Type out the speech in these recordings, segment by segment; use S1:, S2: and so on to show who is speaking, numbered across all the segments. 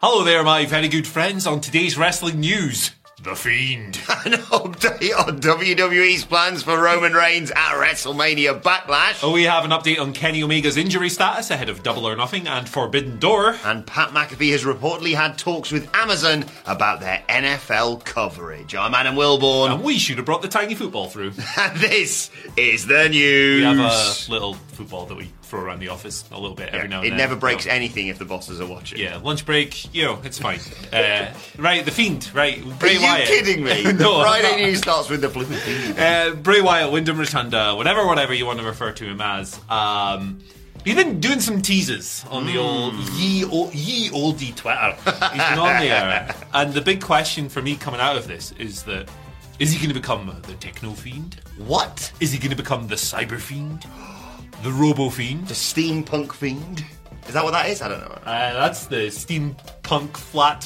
S1: Hello there, my very good friends. On today's wrestling news, The Fiend.
S2: An update on WWE's plans for Roman Reigns at WrestleMania Backlash.
S1: Oh, we have an update on Kenny Omega's injury status ahead of Double or Nothing and Forbidden Door.
S2: And Pat McAfee has reportedly had talks with Amazon about their NFL coverage. I'm Adam Wilborn.
S1: And we should have brought the tiny football through.
S2: And this is the news.
S1: We have a little football that we throw around the office a little bit every now and
S2: it
S1: then.
S2: It never breaks
S1: No.
S2: anything if the bosses are watching.
S1: Yeah, lunch break, you know, it's fine. Uh, right, The Fiend, right.
S2: Are
S1: Bray
S2: you kidding me?
S1: no,
S2: Friday news starts with the flipping fiend.
S1: Uh, Bray Wyatt, Wyndham Rotunda, whatever, whatever you want to refer to him as. Um, he's been doing some teases on the old ye, o- ye oldie Twitter. He's been on there, and the big question for me coming out of this is that is he going to become the Techno Fiend?
S2: What?
S1: Is he going to become the Cyber Fiend? The Robo Fiend?
S2: The steampunk fiend? Is that what that is? I don't know.
S1: Uh, that's the steampunk flat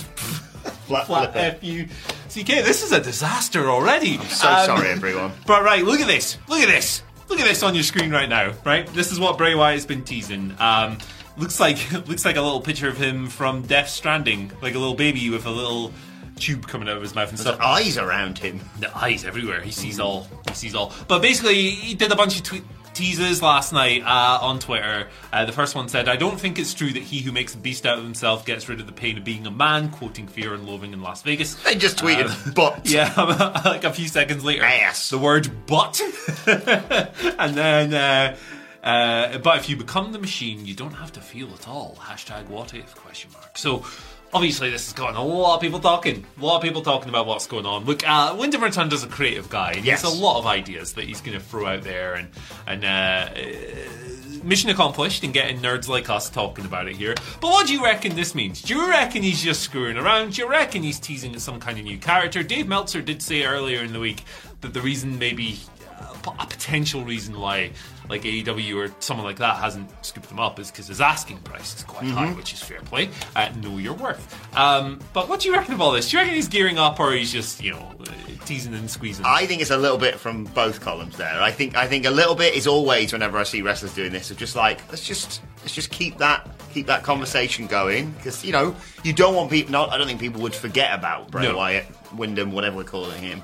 S2: Flat
S1: flat fu. CK, this is a disaster already. I'm
S2: So sorry, everyone.
S1: But right, look at this. Look at this. Look at this on your screen right now. Right, this is what Bray Wyatt's been teasing. Um, looks like looks like a little picture of him from Death Stranding, like a little baby with a little tube coming out of his mouth and
S2: There's
S1: stuff.
S2: eyes around him.
S1: The eyes everywhere. He sees all. He sees all. But basically, he did a bunch of tweet teases last night uh, on Twitter. Uh, the first one said, "I don't think it's true that he who makes a beast out of himself gets rid of the pain of being a man." Quoting Fear and Loathing in Las Vegas.
S2: They just tweeted,
S1: Um,
S2: but.
S1: Yeah, like a few seconds later,
S2: Ass.
S1: the word "but," and then. Uh, uh, but if you become the machine, you don't have to feel at all. Hashtag what if? Question mark. So obviously this has gotten a lot of people talking. A lot of people talking about what's going on. Look, uh, Wyndham Rotunda's a creative guy. and
S2: Yes.
S1: He has a lot of ideas that he's going to throw out there, and and uh, uh, mission accomplished in getting nerds like us talking about it here. But what do you reckon this means? Do you reckon he's just screwing around? Do you reckon he's teasing some kind of new character? Dave Meltzer did say earlier in the week that the reason maybe uh, a potential reason why like AEW or someone like that hasn't scooped them up is because his asking price is quite high, which is fair play. Uh, know your worth. Um, but what do you reckon of all this? Do you reckon he's gearing up or he's just, you know, uh, teasing and squeezing?
S2: I think it's a little bit from both columns there. I think I think a little bit is always whenever I see wrestlers doing this of just like let's just let's just keep that keep that conversation going because you know you don't want people. Not I don't think people would forget about Bray
S1: No.
S2: Wyatt, Wyndham, whatever we're calling him.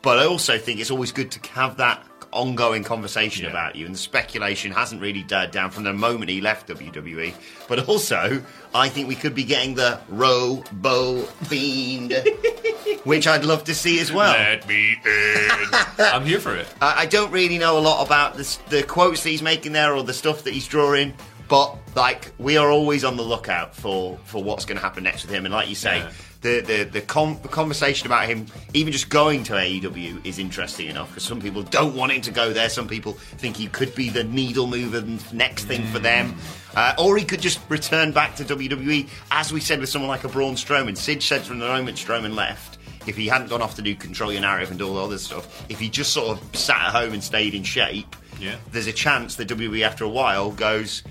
S2: But I also think it's always good to have that ongoing conversation
S1: Yeah.
S2: about you, and the speculation hasn't really died down from the moment he left WWE. But also, I think we could be getting the Robo Fiend, which I'd love to see as well.
S1: Let me in. I'm here for it.
S2: I I don't really know a lot about the, the quotes that he's making there or the stuff that he's drawing, but like we are always on the lookout for for what's going to happen next with him. And like you say,
S1: Yeah.
S2: the the the, com- the conversation about him even just going to AEW is interesting enough because some people don't want him to go there. Some people think he could be the needle mover and next thing for them. Uh, or he could just return back to WWE, as we said with someone like a Braun Strowman. Sid said from the moment Strowman left, if he hadn't gone off to do Control Your Narrative and all the other stuff, if he just sort of sat at home and stayed in shape,
S1: Yeah.
S2: there's a chance that WWE after a while goes,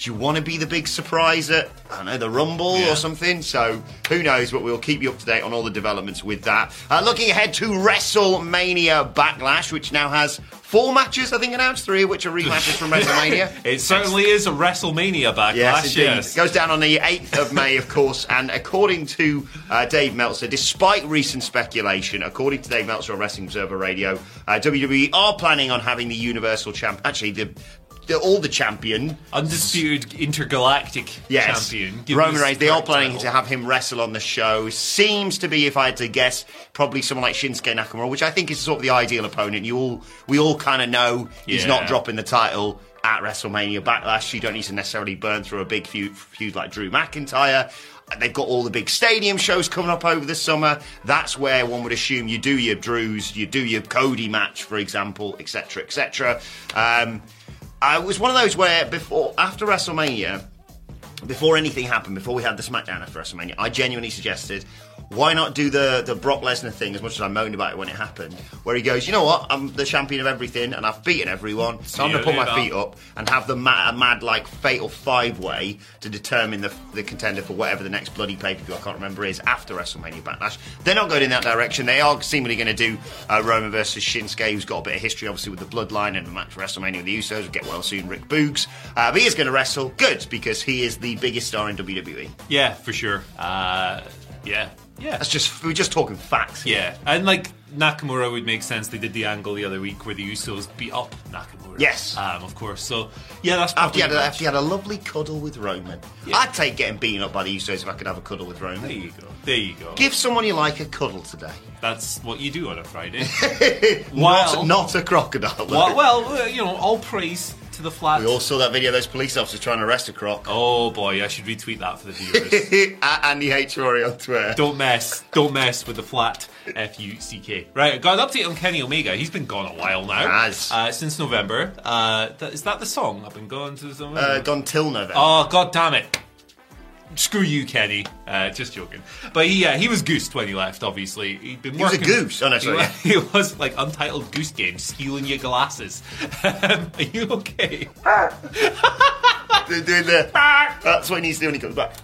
S2: do you want to be the big surprise at, I don't know, the Rumble
S1: Yeah.
S2: or something? So who knows, but we'll keep you up to date on all the developments with that. Uh, looking ahead to WrestleMania Backlash, which now has four matches, I think, announced, three of which are rematches from WrestleMania.
S1: It certainly is a WrestleMania backlash.
S2: Yes,
S1: yes.
S2: It goes down on the 8th of May, of course, and according to uh, Dave Meltzer, despite recent speculation, according to Dave Meltzer on Wrestling Observer Radio, uh, WWE are planning on having the Universal Champ. Actually, the the, all the champion.
S1: Undisputed intergalactic
S2: Yes,
S1: champion.
S2: Roman Reigns. They are planning
S1: title.
S2: to have him wrestle on the show. Seems to be, if I had to guess, probably someone like Shinsuke Nakamura, which I think is sort of the ideal opponent. You all, we all kind of know he's
S1: Yeah.
S2: not dropping the title at WrestleMania Backlash. You don't need to necessarily burn through a big feud, feud like Drew McIntyre. They've got all the big stadium shows coming up over the summer. That's where one would assume you do your Drews, you do your Cody match, for example, etc., etc. Um, I was one of those where before, after WrestleMania, before anything happened, before we had the SmackDown after WrestleMania, I genuinely suggested, why not do the, the Brock Lesnar thing as much as I moaned about it when it happened, where he goes, you know what, I'm the champion of everything and I've beaten everyone, so
S1: I'm
S2: gonna put my feet up and have the mad, a mad like fatal five way to determine the, the contender for whatever the next bloody pay per view I can't remember is after WrestleMania Backlash. They're not going in that direction. They are seemingly going to do uh, Roman versus Shinsuke, who's got a bit of history obviously with the bloodline and the match for WrestleMania with the Usos. We'll get well soon, Rick Boogs. Uh, but he is going to wrestle. Good, because he is the biggest star in WWE.
S1: Yeah, for sure. Uh, yeah, yeah.
S2: That's just we're just talking facts. here.
S1: Yeah, and like Nakamura would make sense. They did the angle the other week where the Usos beat up Nakamura.
S2: Yes.
S1: um, of course. So yeah, that's
S2: After
S1: probably
S2: he, had a, after he had a lovely cuddle with Roman.
S1: Yeah.
S2: I'd take getting beaten up by the Usos if I could have a cuddle with Roman.
S1: There you go. There you go.
S2: Give someone you like a cuddle today.
S1: That's what you do on a Friday.
S2: Not, not a crocodile.
S1: well, well, you know, all praise to the flat.
S2: we all saw that video of those police officers trying to arrest a croc.
S1: Oh boy, I should retweet that for the viewers.
S2: At Andy H. Murray on Twitter.
S1: don't mess, don't mess with the flat F U C K. Right, got an update on Kenny Omega. He's been gone a while now,
S2: Has.
S1: uh, since November. Uh, th- is that the song? I've been gone since November.
S2: Uh, gone till November.
S1: Oh god damn it! Screw you, Kenny. Uh, just joking. But he, uh, he was goosed when he left. Obviously, he'd been
S2: He was a goose. Oh, no,
S1: he,
S2: sorry,
S1: wa-
S2: yeah.
S1: he was like untitled goose game, stealing your glasses. Um, Are you okay?
S2: Doing the. That's what he needs to do when he comes back.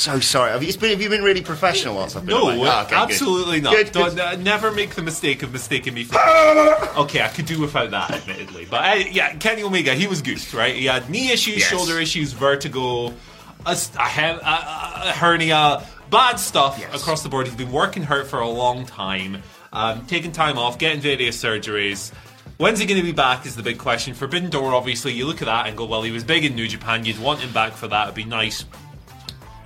S2: So sorry. Have you, been, have you been really professional whilst I've been
S1: No,
S2: away? Ah, okay, good.
S1: absolutely not.
S2: Good,
S1: Don't,
S2: good.
S1: uh, never make the mistake of mistaking me for. okay, I could do without that, admittedly. But uh, yeah, Kenny Omega, he was goosed, right? He had knee issues,
S2: Yes.
S1: shoulder issues, vertigo, a, s- a hem- a- a hernia, bad stuff
S2: Yes.
S1: across the board. He's been working hurt for a long time, um, taking time off, getting various surgeries. When's he going to be back is the big question. Forbidden Door, obviously, you look at that and go, well, he was big in New Japan. You'd want him back for that. It'd be nice.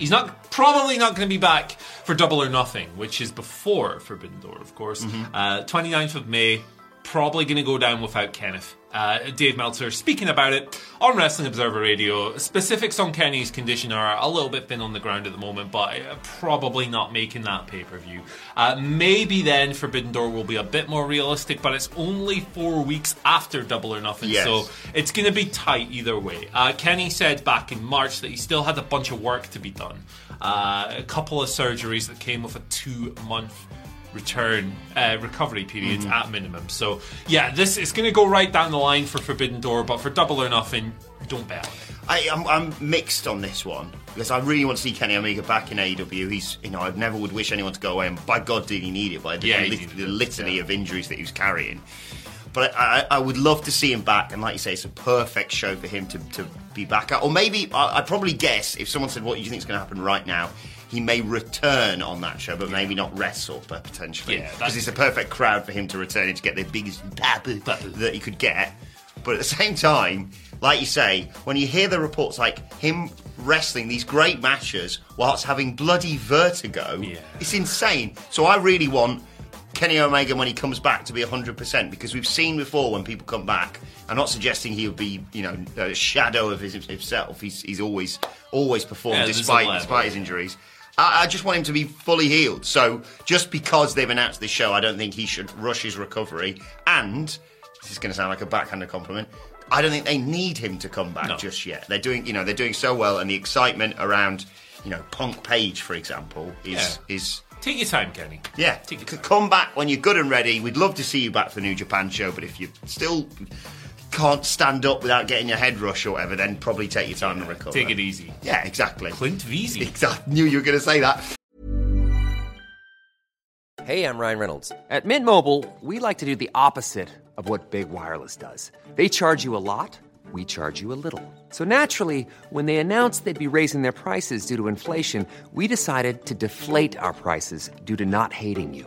S1: He's not probably not going to be back for Double or Nothing, which is before Forbidden Door, of course. Uh, 29th of May, probably going to go down without Kenneth. Uh, Dave Meltzer speaking about it on Wrestling Observer Radio. Specifics on Kenny's condition are a little bit thin on the ground at the moment, but uh, probably not making that pay per view. Uh, maybe then Forbidden Door will be a bit more realistic, but it's only four weeks after Double or Nothing,
S2: Yes.
S1: so it's going to be tight either way. Uh, Kenny said back in March that he still had a bunch of work to be done. Uh, a couple of surgeries that came with a two month return uh, recovery periods
S2: Mm-hmm.
S1: at minimum. So yeah, this is going to go right down the line for Forbidden Door, but for Double or Nothing, don't bet on it.
S2: I, I'm, I'm mixed on this one because I really want to see Kenny Omega back in AEW. He's, you know, I never would wish anyone to go away, and by God, did he need it by the,
S1: Yeah,
S2: lit- the litany
S1: yeah.
S2: of injuries that he was carrying. But I, I, I would love to see him back, and like you say, it's a perfect show for him to, to be back at. Or maybe I, I'd probably guess if someone said, "What do you think is going to happen right now?" He may return on that show, but maybe not wrestle, but potentially
S1: Yeah,
S2: because it's a perfect crowd for him to return and to get the biggest babu that he could get. But at the same time, like you say, when you hear the reports like him wrestling these great matches whilst having bloody vertigo,
S1: Yeah.
S2: it's insane. So I really want Kenny Omega when he comes back to be 100% because we've seen before when people come back. I'm not suggesting he'll be, you know, a shadow of his, himself. He's, he's always always performed
S1: Yeah,
S2: despite
S1: level.
S2: despite his injuries. I, I just want him to be fully healed. So just because they've announced this show, I don't think he should rush his recovery. And this is going to sound like a backhanded compliment. I don't think they need him to come back
S1: No.
S2: just yet. They're doing, you know, they're doing so well, and the excitement around, you know, Punk Page, for example, is
S1: Yeah.
S2: is
S1: Take your time, Kenny.
S2: yeah.
S1: Take your time.
S2: come back when you're good and ready. We'd love to see you back for the New Japan show, but if you're still can't stand up without getting your head rush or whatever, then probably take your time to recover.
S1: Take it easy.
S2: Yeah, exactly.
S1: Clint Veazey.
S2: Exactly. Knew you were going to say that.
S3: Hey, I'm Ryan Reynolds. At Mint Mobile, we like to do the opposite of what Big Wireless does. They charge you a lot, we charge you a little. So naturally, when they announced they'd be raising their prices due to inflation, we decided to deflate our prices due to not hating you.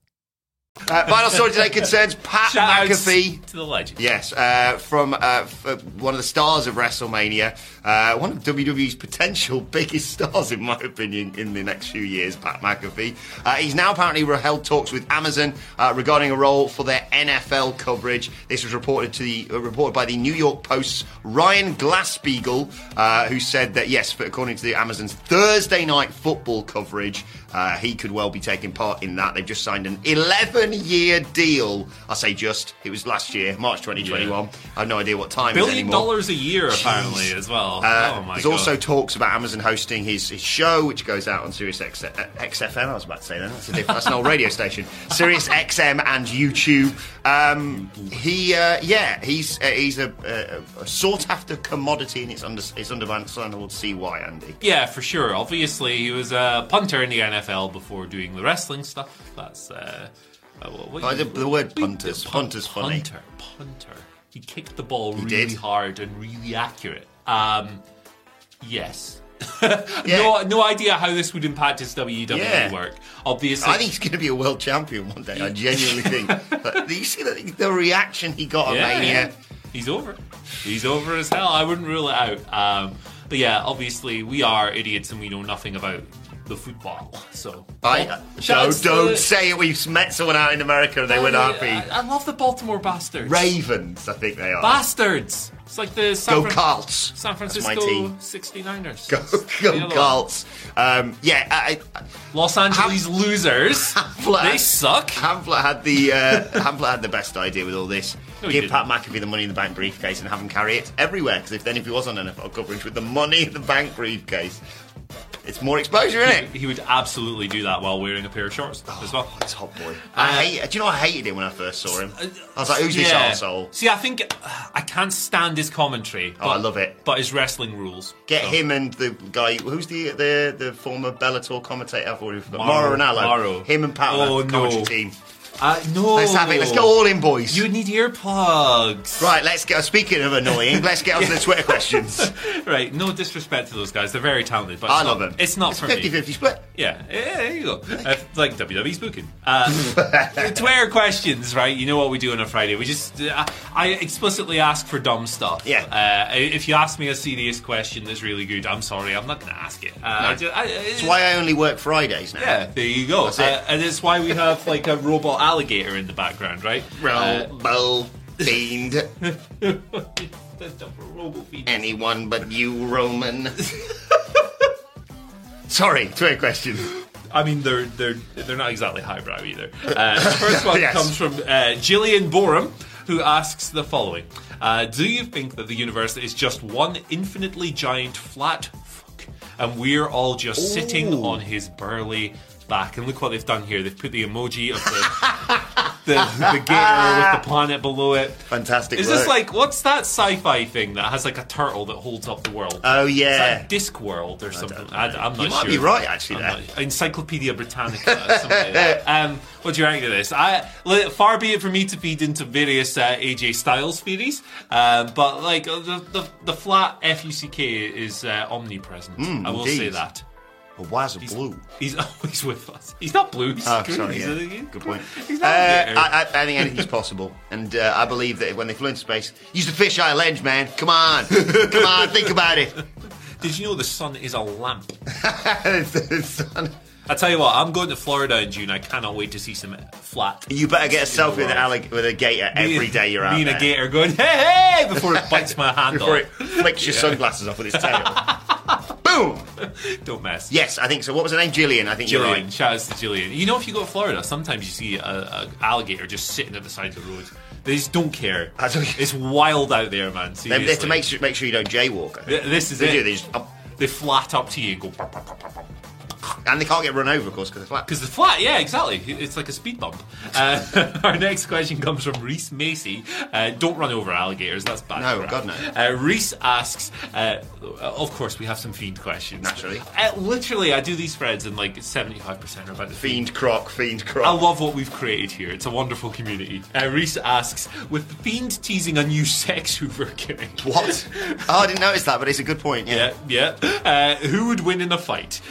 S2: Uh, final story today concerns Pat
S1: Shout
S2: McAfee.
S1: to the legend.
S2: Yes, uh, from uh, one of the stars of WrestleMania, uh, one of WWE's potential biggest stars, in my opinion, in the next few years, Pat McAfee. Uh, he's now apparently held talks with Amazon uh, regarding a role for their NFL coverage. This was reported to the uh, reported by the New York Post's Ryan Glasspiegel, uh, who said that yes, but according to the Amazon's Thursday night football coverage, uh, he could well be taking part in that. They've just signed an 11 year deal. I say just, it was last year, March 2021. I have no idea what time it is
S1: Billion
S2: anymore.
S1: dollars a year, apparently, as well.
S2: Uh,
S1: oh my
S2: there's
S1: god.
S2: also talks about Amazon hosting his, his show, which goes out on Sirius X, uh, XFM. I was about to say that. That's, a different, that's an old radio station. Sirius XM and YouTube. Um, he, uh, yeah, he's uh, he's a, a, a sought after commodity, and it's under it's understandable to see why, Andy.
S1: Yeah, for sure. Obviously, he was a punter in the NFL before doing the wrestling stuff. That's uh, uh, what,
S2: Oh, the- the word
S1: we-
S2: punters-
S1: pun-
S2: punter's funny.
S1: Punter, punter. He kicked the ball really
S2: did.
S1: hard and really accurate. Um, yes.
S2: Yeah.
S1: No, no idea how this would impact his WWE
S2: Yeah.
S1: work. Obviously,
S2: I think he's going to be a world champion one day. I genuinely think. But do you see the, the reaction he got at
S1: Yeah,
S2: Mania?
S1: yeah. He's over. He's over as hell. I wouldn't rule it out. Um, but yeah, obviously we are idiots and we know nothing about the football. So
S2: I, don't, don't
S1: to-
S2: say it. We've met someone out in America and they
S1: I,
S2: happy.
S1: I love the Baltimore bastards.
S2: Ravens, I think they are.
S1: Bastards. It's like the San,
S2: Go
S1: Fran-. San Francisco
S2: my team.
S1: 69ers.
S2: Go, go
S1: the.
S2: Carts. Um, yeah, I, I,
S1: Los Angeles losers.
S2: Hamlet-
S1: they suck.
S2: Hamlet had the uh, Hamlet had the best idea with all this.
S1: No,
S2: Give. Pat McAfee the money in the bank briefcase and have him carry it everywhere. Because if then if he was on NFL coverage with the money in the bank briefcase, it's more exposure, isn't it?
S1: He would absolutely do that while wearing a pair of shorts as well.
S2: It's hot boy. I hate. Do you know I hated him when I first saw him? I was like, "Who's this
S1: Yeah.
S2: arsehole?
S1: See, I think uh, I can't stand his commentary.
S2: Oh, I love it.
S1: But his wrestling rules.
S2: Get
S1: So-
S2: him and the guy who's the the the former Bellator commentator. I've already forgotten.
S1: Mauro.
S2: Ranallo. Him and Pat
S1: Oh,
S2: oh,
S1: no.
S2: team.
S1: Uh, no.
S2: Let's have it. Let's go all in, boys.
S1: You need earplugs.
S2: Right, let's go. Speaking of annoying, let's get on to the Twitter questions.
S1: Right, no disrespect to those guys. They're very talented, but
S2: I
S1: it's
S2: love
S1: not,
S2: them.
S1: It's not
S2: it's
S1: for
S2: 50
S1: me.
S2: 50 split.
S1: Yeah, yeah, there you go. Uh, like WWE's booking. Uh, Twitter questions, right? You know what we do on a Friday. We just, uh, I explicitly ask for dumb stuff.
S2: Yeah.
S1: Uh, if you ask me a serious question that's really good, I'm sorry, I'm not going to ask it. Uh, I ju- I-
S2: That's why I only work Fridays now.
S1: Yeah, there you go.
S2: It.
S1: Uh, and it's why we have like a robot alligator in the background, right? Uh,
S2: Robo fiend.
S1: the double robot feed.
S2: Anyone but you, Roman. Sorry, Twitter question.
S1: I mean, they're they're they're not exactly highbrow either. Uh, the first one
S2: Yes.
S1: comes from uh, Gillian Borum, who asks the following: uh, Do you think that the universe is just one infinitely giant flat fuck, and we're all just sitting on his burly back? And look what they've done here. They've put the emoji of the. The, the gator with the planet below it.
S2: Fantastic
S1: Is this
S2: work.
S1: like what's that sci-fi thing that has like a turtle that holds up the world?
S2: Oh, yeah.
S1: that Discworld or something? I, am not
S2: You might
S1: sure.
S2: be right, actually, there.
S1: not- Encyclopedia Britannica. something like that. Um, what do you rank of this? I, far be it for me to feed into various uh, AJ Styles theories, um, but like uh, the, the the flat fuck is uh, omnipresent.
S2: Mm,
S1: I will say that.
S2: But why is it blue?
S1: He's always with us. He's not blue. He's
S2: Oh,
S1: green.
S2: sorry.
S1: He's
S2: Yeah.
S1: a- he's-
S2: Good point.
S1: He's
S2: Uh,
S1: not gator.
S2: I, I, I think anything's possible, and uh, I believe that when they flew into space, use the fisheye lens, man. Come on, come on, think about it.
S1: Did you know the sun is a lamp?
S2: The sun-
S1: I tell you what, I'm going to Florida in June. I cannot wait to see some flat.
S2: you better get a selfie with, allig- with a gator every day you're out
S1: Me
S2: there.
S1: a gator going, hey, hey, before it bites my hand off.
S2: Before it
S1: off.
S2: flicks your sunglasses off with its tail. Boom!
S1: Don't mess.
S2: Yes, I think so. What was her name? Jillian. I think you're
S1: Jillian,
S2: right.
S1: shout out to Jillian. You know, if you go to Florida, sometimes you see a, a alligator just sitting at the side of the road. They just don't care.
S2: I don't-
S1: It's wild out there, man.
S2: They, they have to make sure, make sure you don't jaywalk. I think.
S1: Th- This is
S2: They
S1: it.
S2: do. They just, oh,
S1: They flat up to you and go. "Pop, pop, pop, pop, pop."
S2: And they can't get run over, of course, because they're flat.
S1: Because it's flat, yeah, exactly. It's like a speed bump. Uh, our next question comes from Reese Macy. Uh, don't run over alligators, that's bad.
S2: No. God, no.
S1: Uh, Reese asks, uh, of course, we have some fiend questions.
S2: Naturally.
S1: Uh, literally, I do these threads and like 75% are about the fiend.
S2: Fiend croc, fiend croc.
S1: I love what we've created here. It's a wonderful community. Uh, Reese asks, with the fiend teasing a new sex Hoover gimmick.
S2: What? Oh, I didn't notice that, but it's a good point. Yeah.
S1: Yeah, yeah. Uh, who would win in a fight?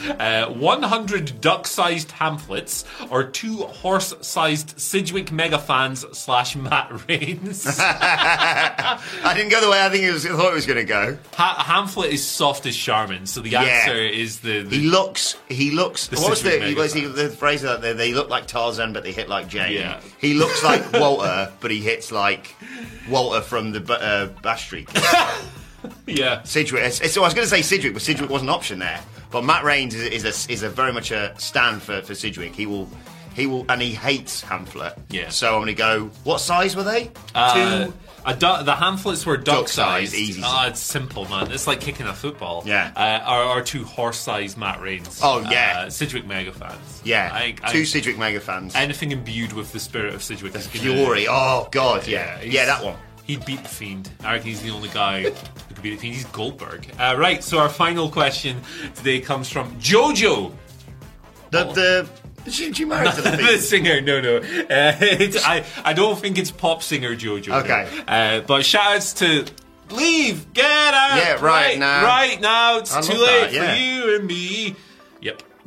S1: Uh, 100 duck-sized Hamlets or two horse-sized Sidgwick mega fans slash Matt Rains?
S2: I didn't go the way I think it was. I thought it was going to go.
S1: ha- Hamlet is soft as Charmin, so the
S2: Yeah.
S1: answer is the, the
S2: He looks. He looks.
S1: The
S2: what was the? Was he, the phrase that they, they look like Tarzan, but they hit like Jane.
S1: Yeah.
S2: He looks like Walter, but he hits like Walter from the uh, Bash Street.
S1: yeah.
S2: Sidgwick. It's, it's- I was going to say Sidgwick, but Sidgwick was an option there. But Matt Rains is, is a is a very much a stand for, for Sidgwick. He will. He will, and he hates Hamlet.
S1: Yeah.
S2: So I'm going to go. What size were they?
S1: Uh,
S2: Two.
S1: a du- the pamphlets were duck
S2: Duck-sized,
S1: sized.
S2: easy.
S1: Ah, it's simple, man. It's like kicking a football.
S2: Yeah.
S1: Uh, or, or two horse-sized Matt Rains.
S2: Oh, yeah.
S1: Uh, Sidgwick mega fans.
S2: Yeah.
S1: I, I,
S2: Two Sidgwick mega fans.
S1: anything imbued with the spirit of Sidgwick. gonna-
S2: Fury. Oh God. Yeah.
S1: he's-
S2: Yeah, that one.
S1: He'd beat the Fiend. I reckon he's the only guy who could beat the Fiend. He's Goldberg. Uh, right, so our final question today comes from Jojo.
S2: The the. She, she married to the
S1: the singer, no, no. Uh, it's, I, I don't think it's pop singer Jojo.
S2: Okay.
S1: Uh, but shout outs to Leave, get out.
S2: Yeah, right now.
S1: Right now, it's
S2: I
S1: too late
S2: that, yeah.
S1: for you and me.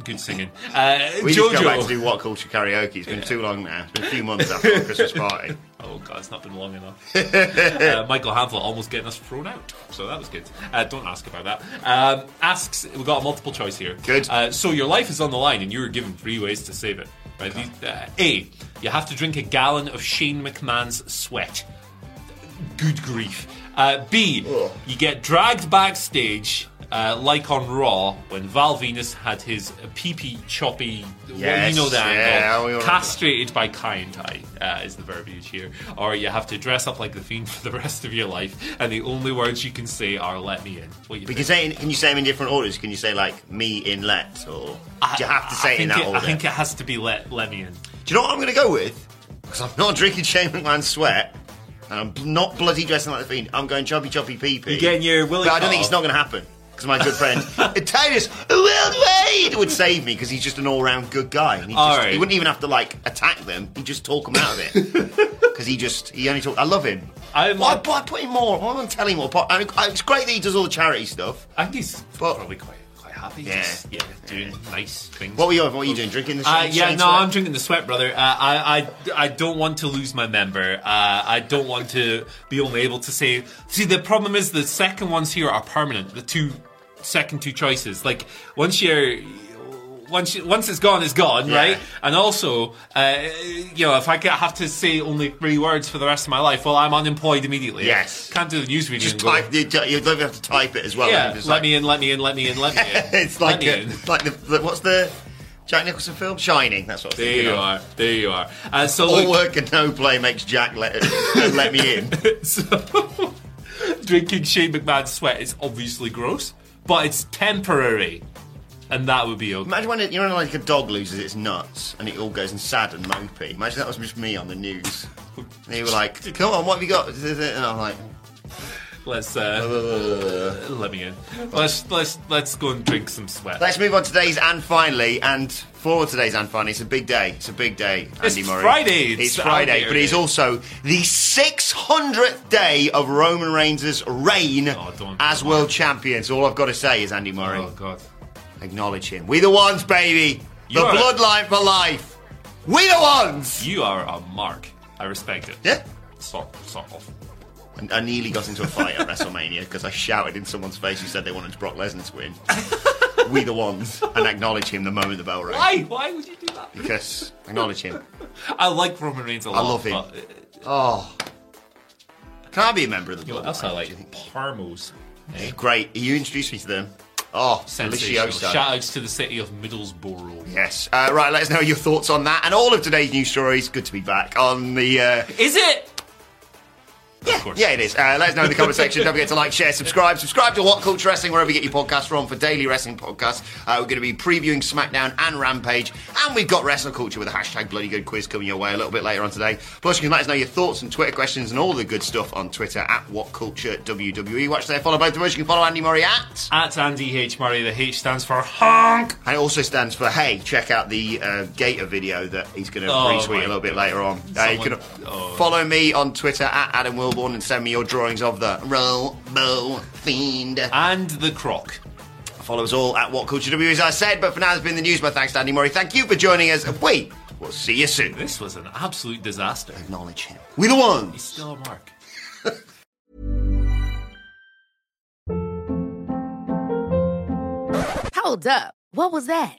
S1: Good singing. Uh,
S2: We just go back to do what culture karaoke. It's been too long now. It's been a few months after the Christmas party.
S1: Oh god, it's not been long enough. uh, Michael Hamlet almost getting us thrown out, so that was good. Uh, don't ask about that. Um, asks, we've got a multiple choice here.
S2: Good.
S1: Uh, so your life is on the line, and you were given three ways to save it. Right? These, uh, a, you have to drink a gallon of Shane McMahon's sweat. Good grief. Uh, B,
S2: Ugh.
S1: you get dragged backstage. Uh, like on Raw, when Val Venis had his pee-pee choppy, well, you know the
S2: yeah,
S1: angle,
S2: we all remember
S1: castrated by Kaientai uh, is the verbiage here. Or you have to dress up like the Fiend for the rest of your life, and the only words you can say are "Let me in." What you think?
S2: can say. Can you say them in different orders? Can you say like me in let or do you have to say
S1: I
S2: it in that order?
S1: I think it has to be "Let Let me in."
S2: Do you know what I'm going to go with? Because I'm not drinking Shane McMahon's sweat, and I'm not bloody dressing like the fiend. I'm going choppy choppy pee pee.
S1: You're getting your willy
S2: But I don't think it's not going to happen. Because my good friend Titus Worldwide would save me because he's just an all round good guy. And he, just,
S1: right.
S2: he wouldn't even have to like attack them. He'd just talk them out of it. Because he just he only talk. I love him.
S1: I'm-
S2: Why, why put him more? Why don't tell him more? I mean, It's great that he does all the charity stuff.
S1: I think he's
S2: But-
S1: probably quite happy.
S2: Yeah.
S1: just, yeah, doing nice things.
S2: What were you? What were you doing? Drinking the
S1: Uh, yeah, no,
S2: sweat?
S1: I'm drinking the sweat, brother. Uh, I, I, I don't want to lose my member. Uh, I don't want to be only able to say. See, the problem is the second ones here are permanent. The two second two choices, like once you're. Once, you, once it's gone, it's gone,
S2: Yeah.
S1: right? And also, uh, you know, if I have to say only three words for the rest of my life, well, I'm unemployed immediately.
S2: Yes.
S1: can't do the news reading.
S2: Just type. You don't have to type it as well.
S1: Yeah, let
S2: like-
S1: me in, let me in, let me in, let me in.
S2: it's like a, like the, the what's the Jack Nicholson film? Shining. That's what I was
S1: There you
S2: of.
S1: are. There you are. Uh, so
S2: All
S1: look,
S2: work and no play makes Jack let, let me in.
S1: so, drinking Shane McMahon's sweat is obviously gross, but it's temporary, and that would be okay.
S2: Imagine when it, you know, like a dog loses its nuts and it all goes and sad and mopey. Imagine that was just me on the news. And they were like, "Come on, what have you got?" And I'm like,
S1: Let's uh, let me in. Let's let's let's go and drink some sweat.
S2: Let's move on to today's and finally, and for today's and finally, it's a big day. It's a big day,
S1: It's
S2: Andy Murray.
S1: Friday.
S2: It's,
S1: It's
S2: Friday,
S1: Alligator
S2: but it's also the 600th day of Roman Reigns' reign
S1: Oh,
S2: as world champion. So all I've got to say is, Andy Murray,
S1: Oh god.
S2: Acknowledge him. We the ones, baby. The
S1: You are-
S2: bloodline for life. We the ones.
S1: You are a mark. I respect it.
S2: Yeah.
S1: Sort, sort of.
S2: And I nearly got into a fight at WrestleMania because I shouted in someone's face who said they wanted Brock Lesnar to win. we the ones, and acknowledge him the moment the bell rang.
S1: Why? Why would you do that?
S2: Because acknowledge him.
S1: I like Roman Reigns a lot.
S2: I love him.
S1: but, uh,
S2: Oh. Can I be a member of the
S1: You know what else I like?
S2: do you think?
S1: Parmos. Eh?
S2: Great. You introduced me to them. Oh,
S1: Sensational. Shout outs to the city of Middlesbrough.
S2: Yes. Uh, right, let us know your thoughts on that and all of today's news stories. Good to be back on the. Uh,
S1: Is it?
S2: Yeah,
S1: Of course.
S2: yeah, it is. Uh, let us know in the comment section. Don't forget to like, share, subscribe. Subscribe to What Culture Wrestling, wherever you get your podcasts from, for daily wrestling podcasts. Uh, we're going to be previewing SmackDown and Rampage. And we've got Wrestle Culture with a hashtag bloody good quiz coming your way a little bit later on today. Plus, you can let us know your thoughts and Twitter questions and all the good stuff on Twitter at What Culture WWE. Watch there, follow both of us. You can follow Andy Murray at.
S1: At Andy H. Murray, the H stands for honk.
S2: And it also stands for hey, check out the uh, Gator video that he's going to
S1: Oh,
S2: retweet a little bit later on. Uh, you can
S1: oh.
S2: follow me on Twitter at Adam Wilborn and send me your drawings of the Robo Fiend.
S1: And the croc.
S2: Follow us all at What Culture W, as I said. But for now, it's been the news. My thanks to Andy Murray. Thank you for joining us. Wait, we will see you soon.
S1: This was an absolute disaster.
S2: Acknowledge him. We the ones.
S1: He's still a mark.
S4: Hold up. What was that?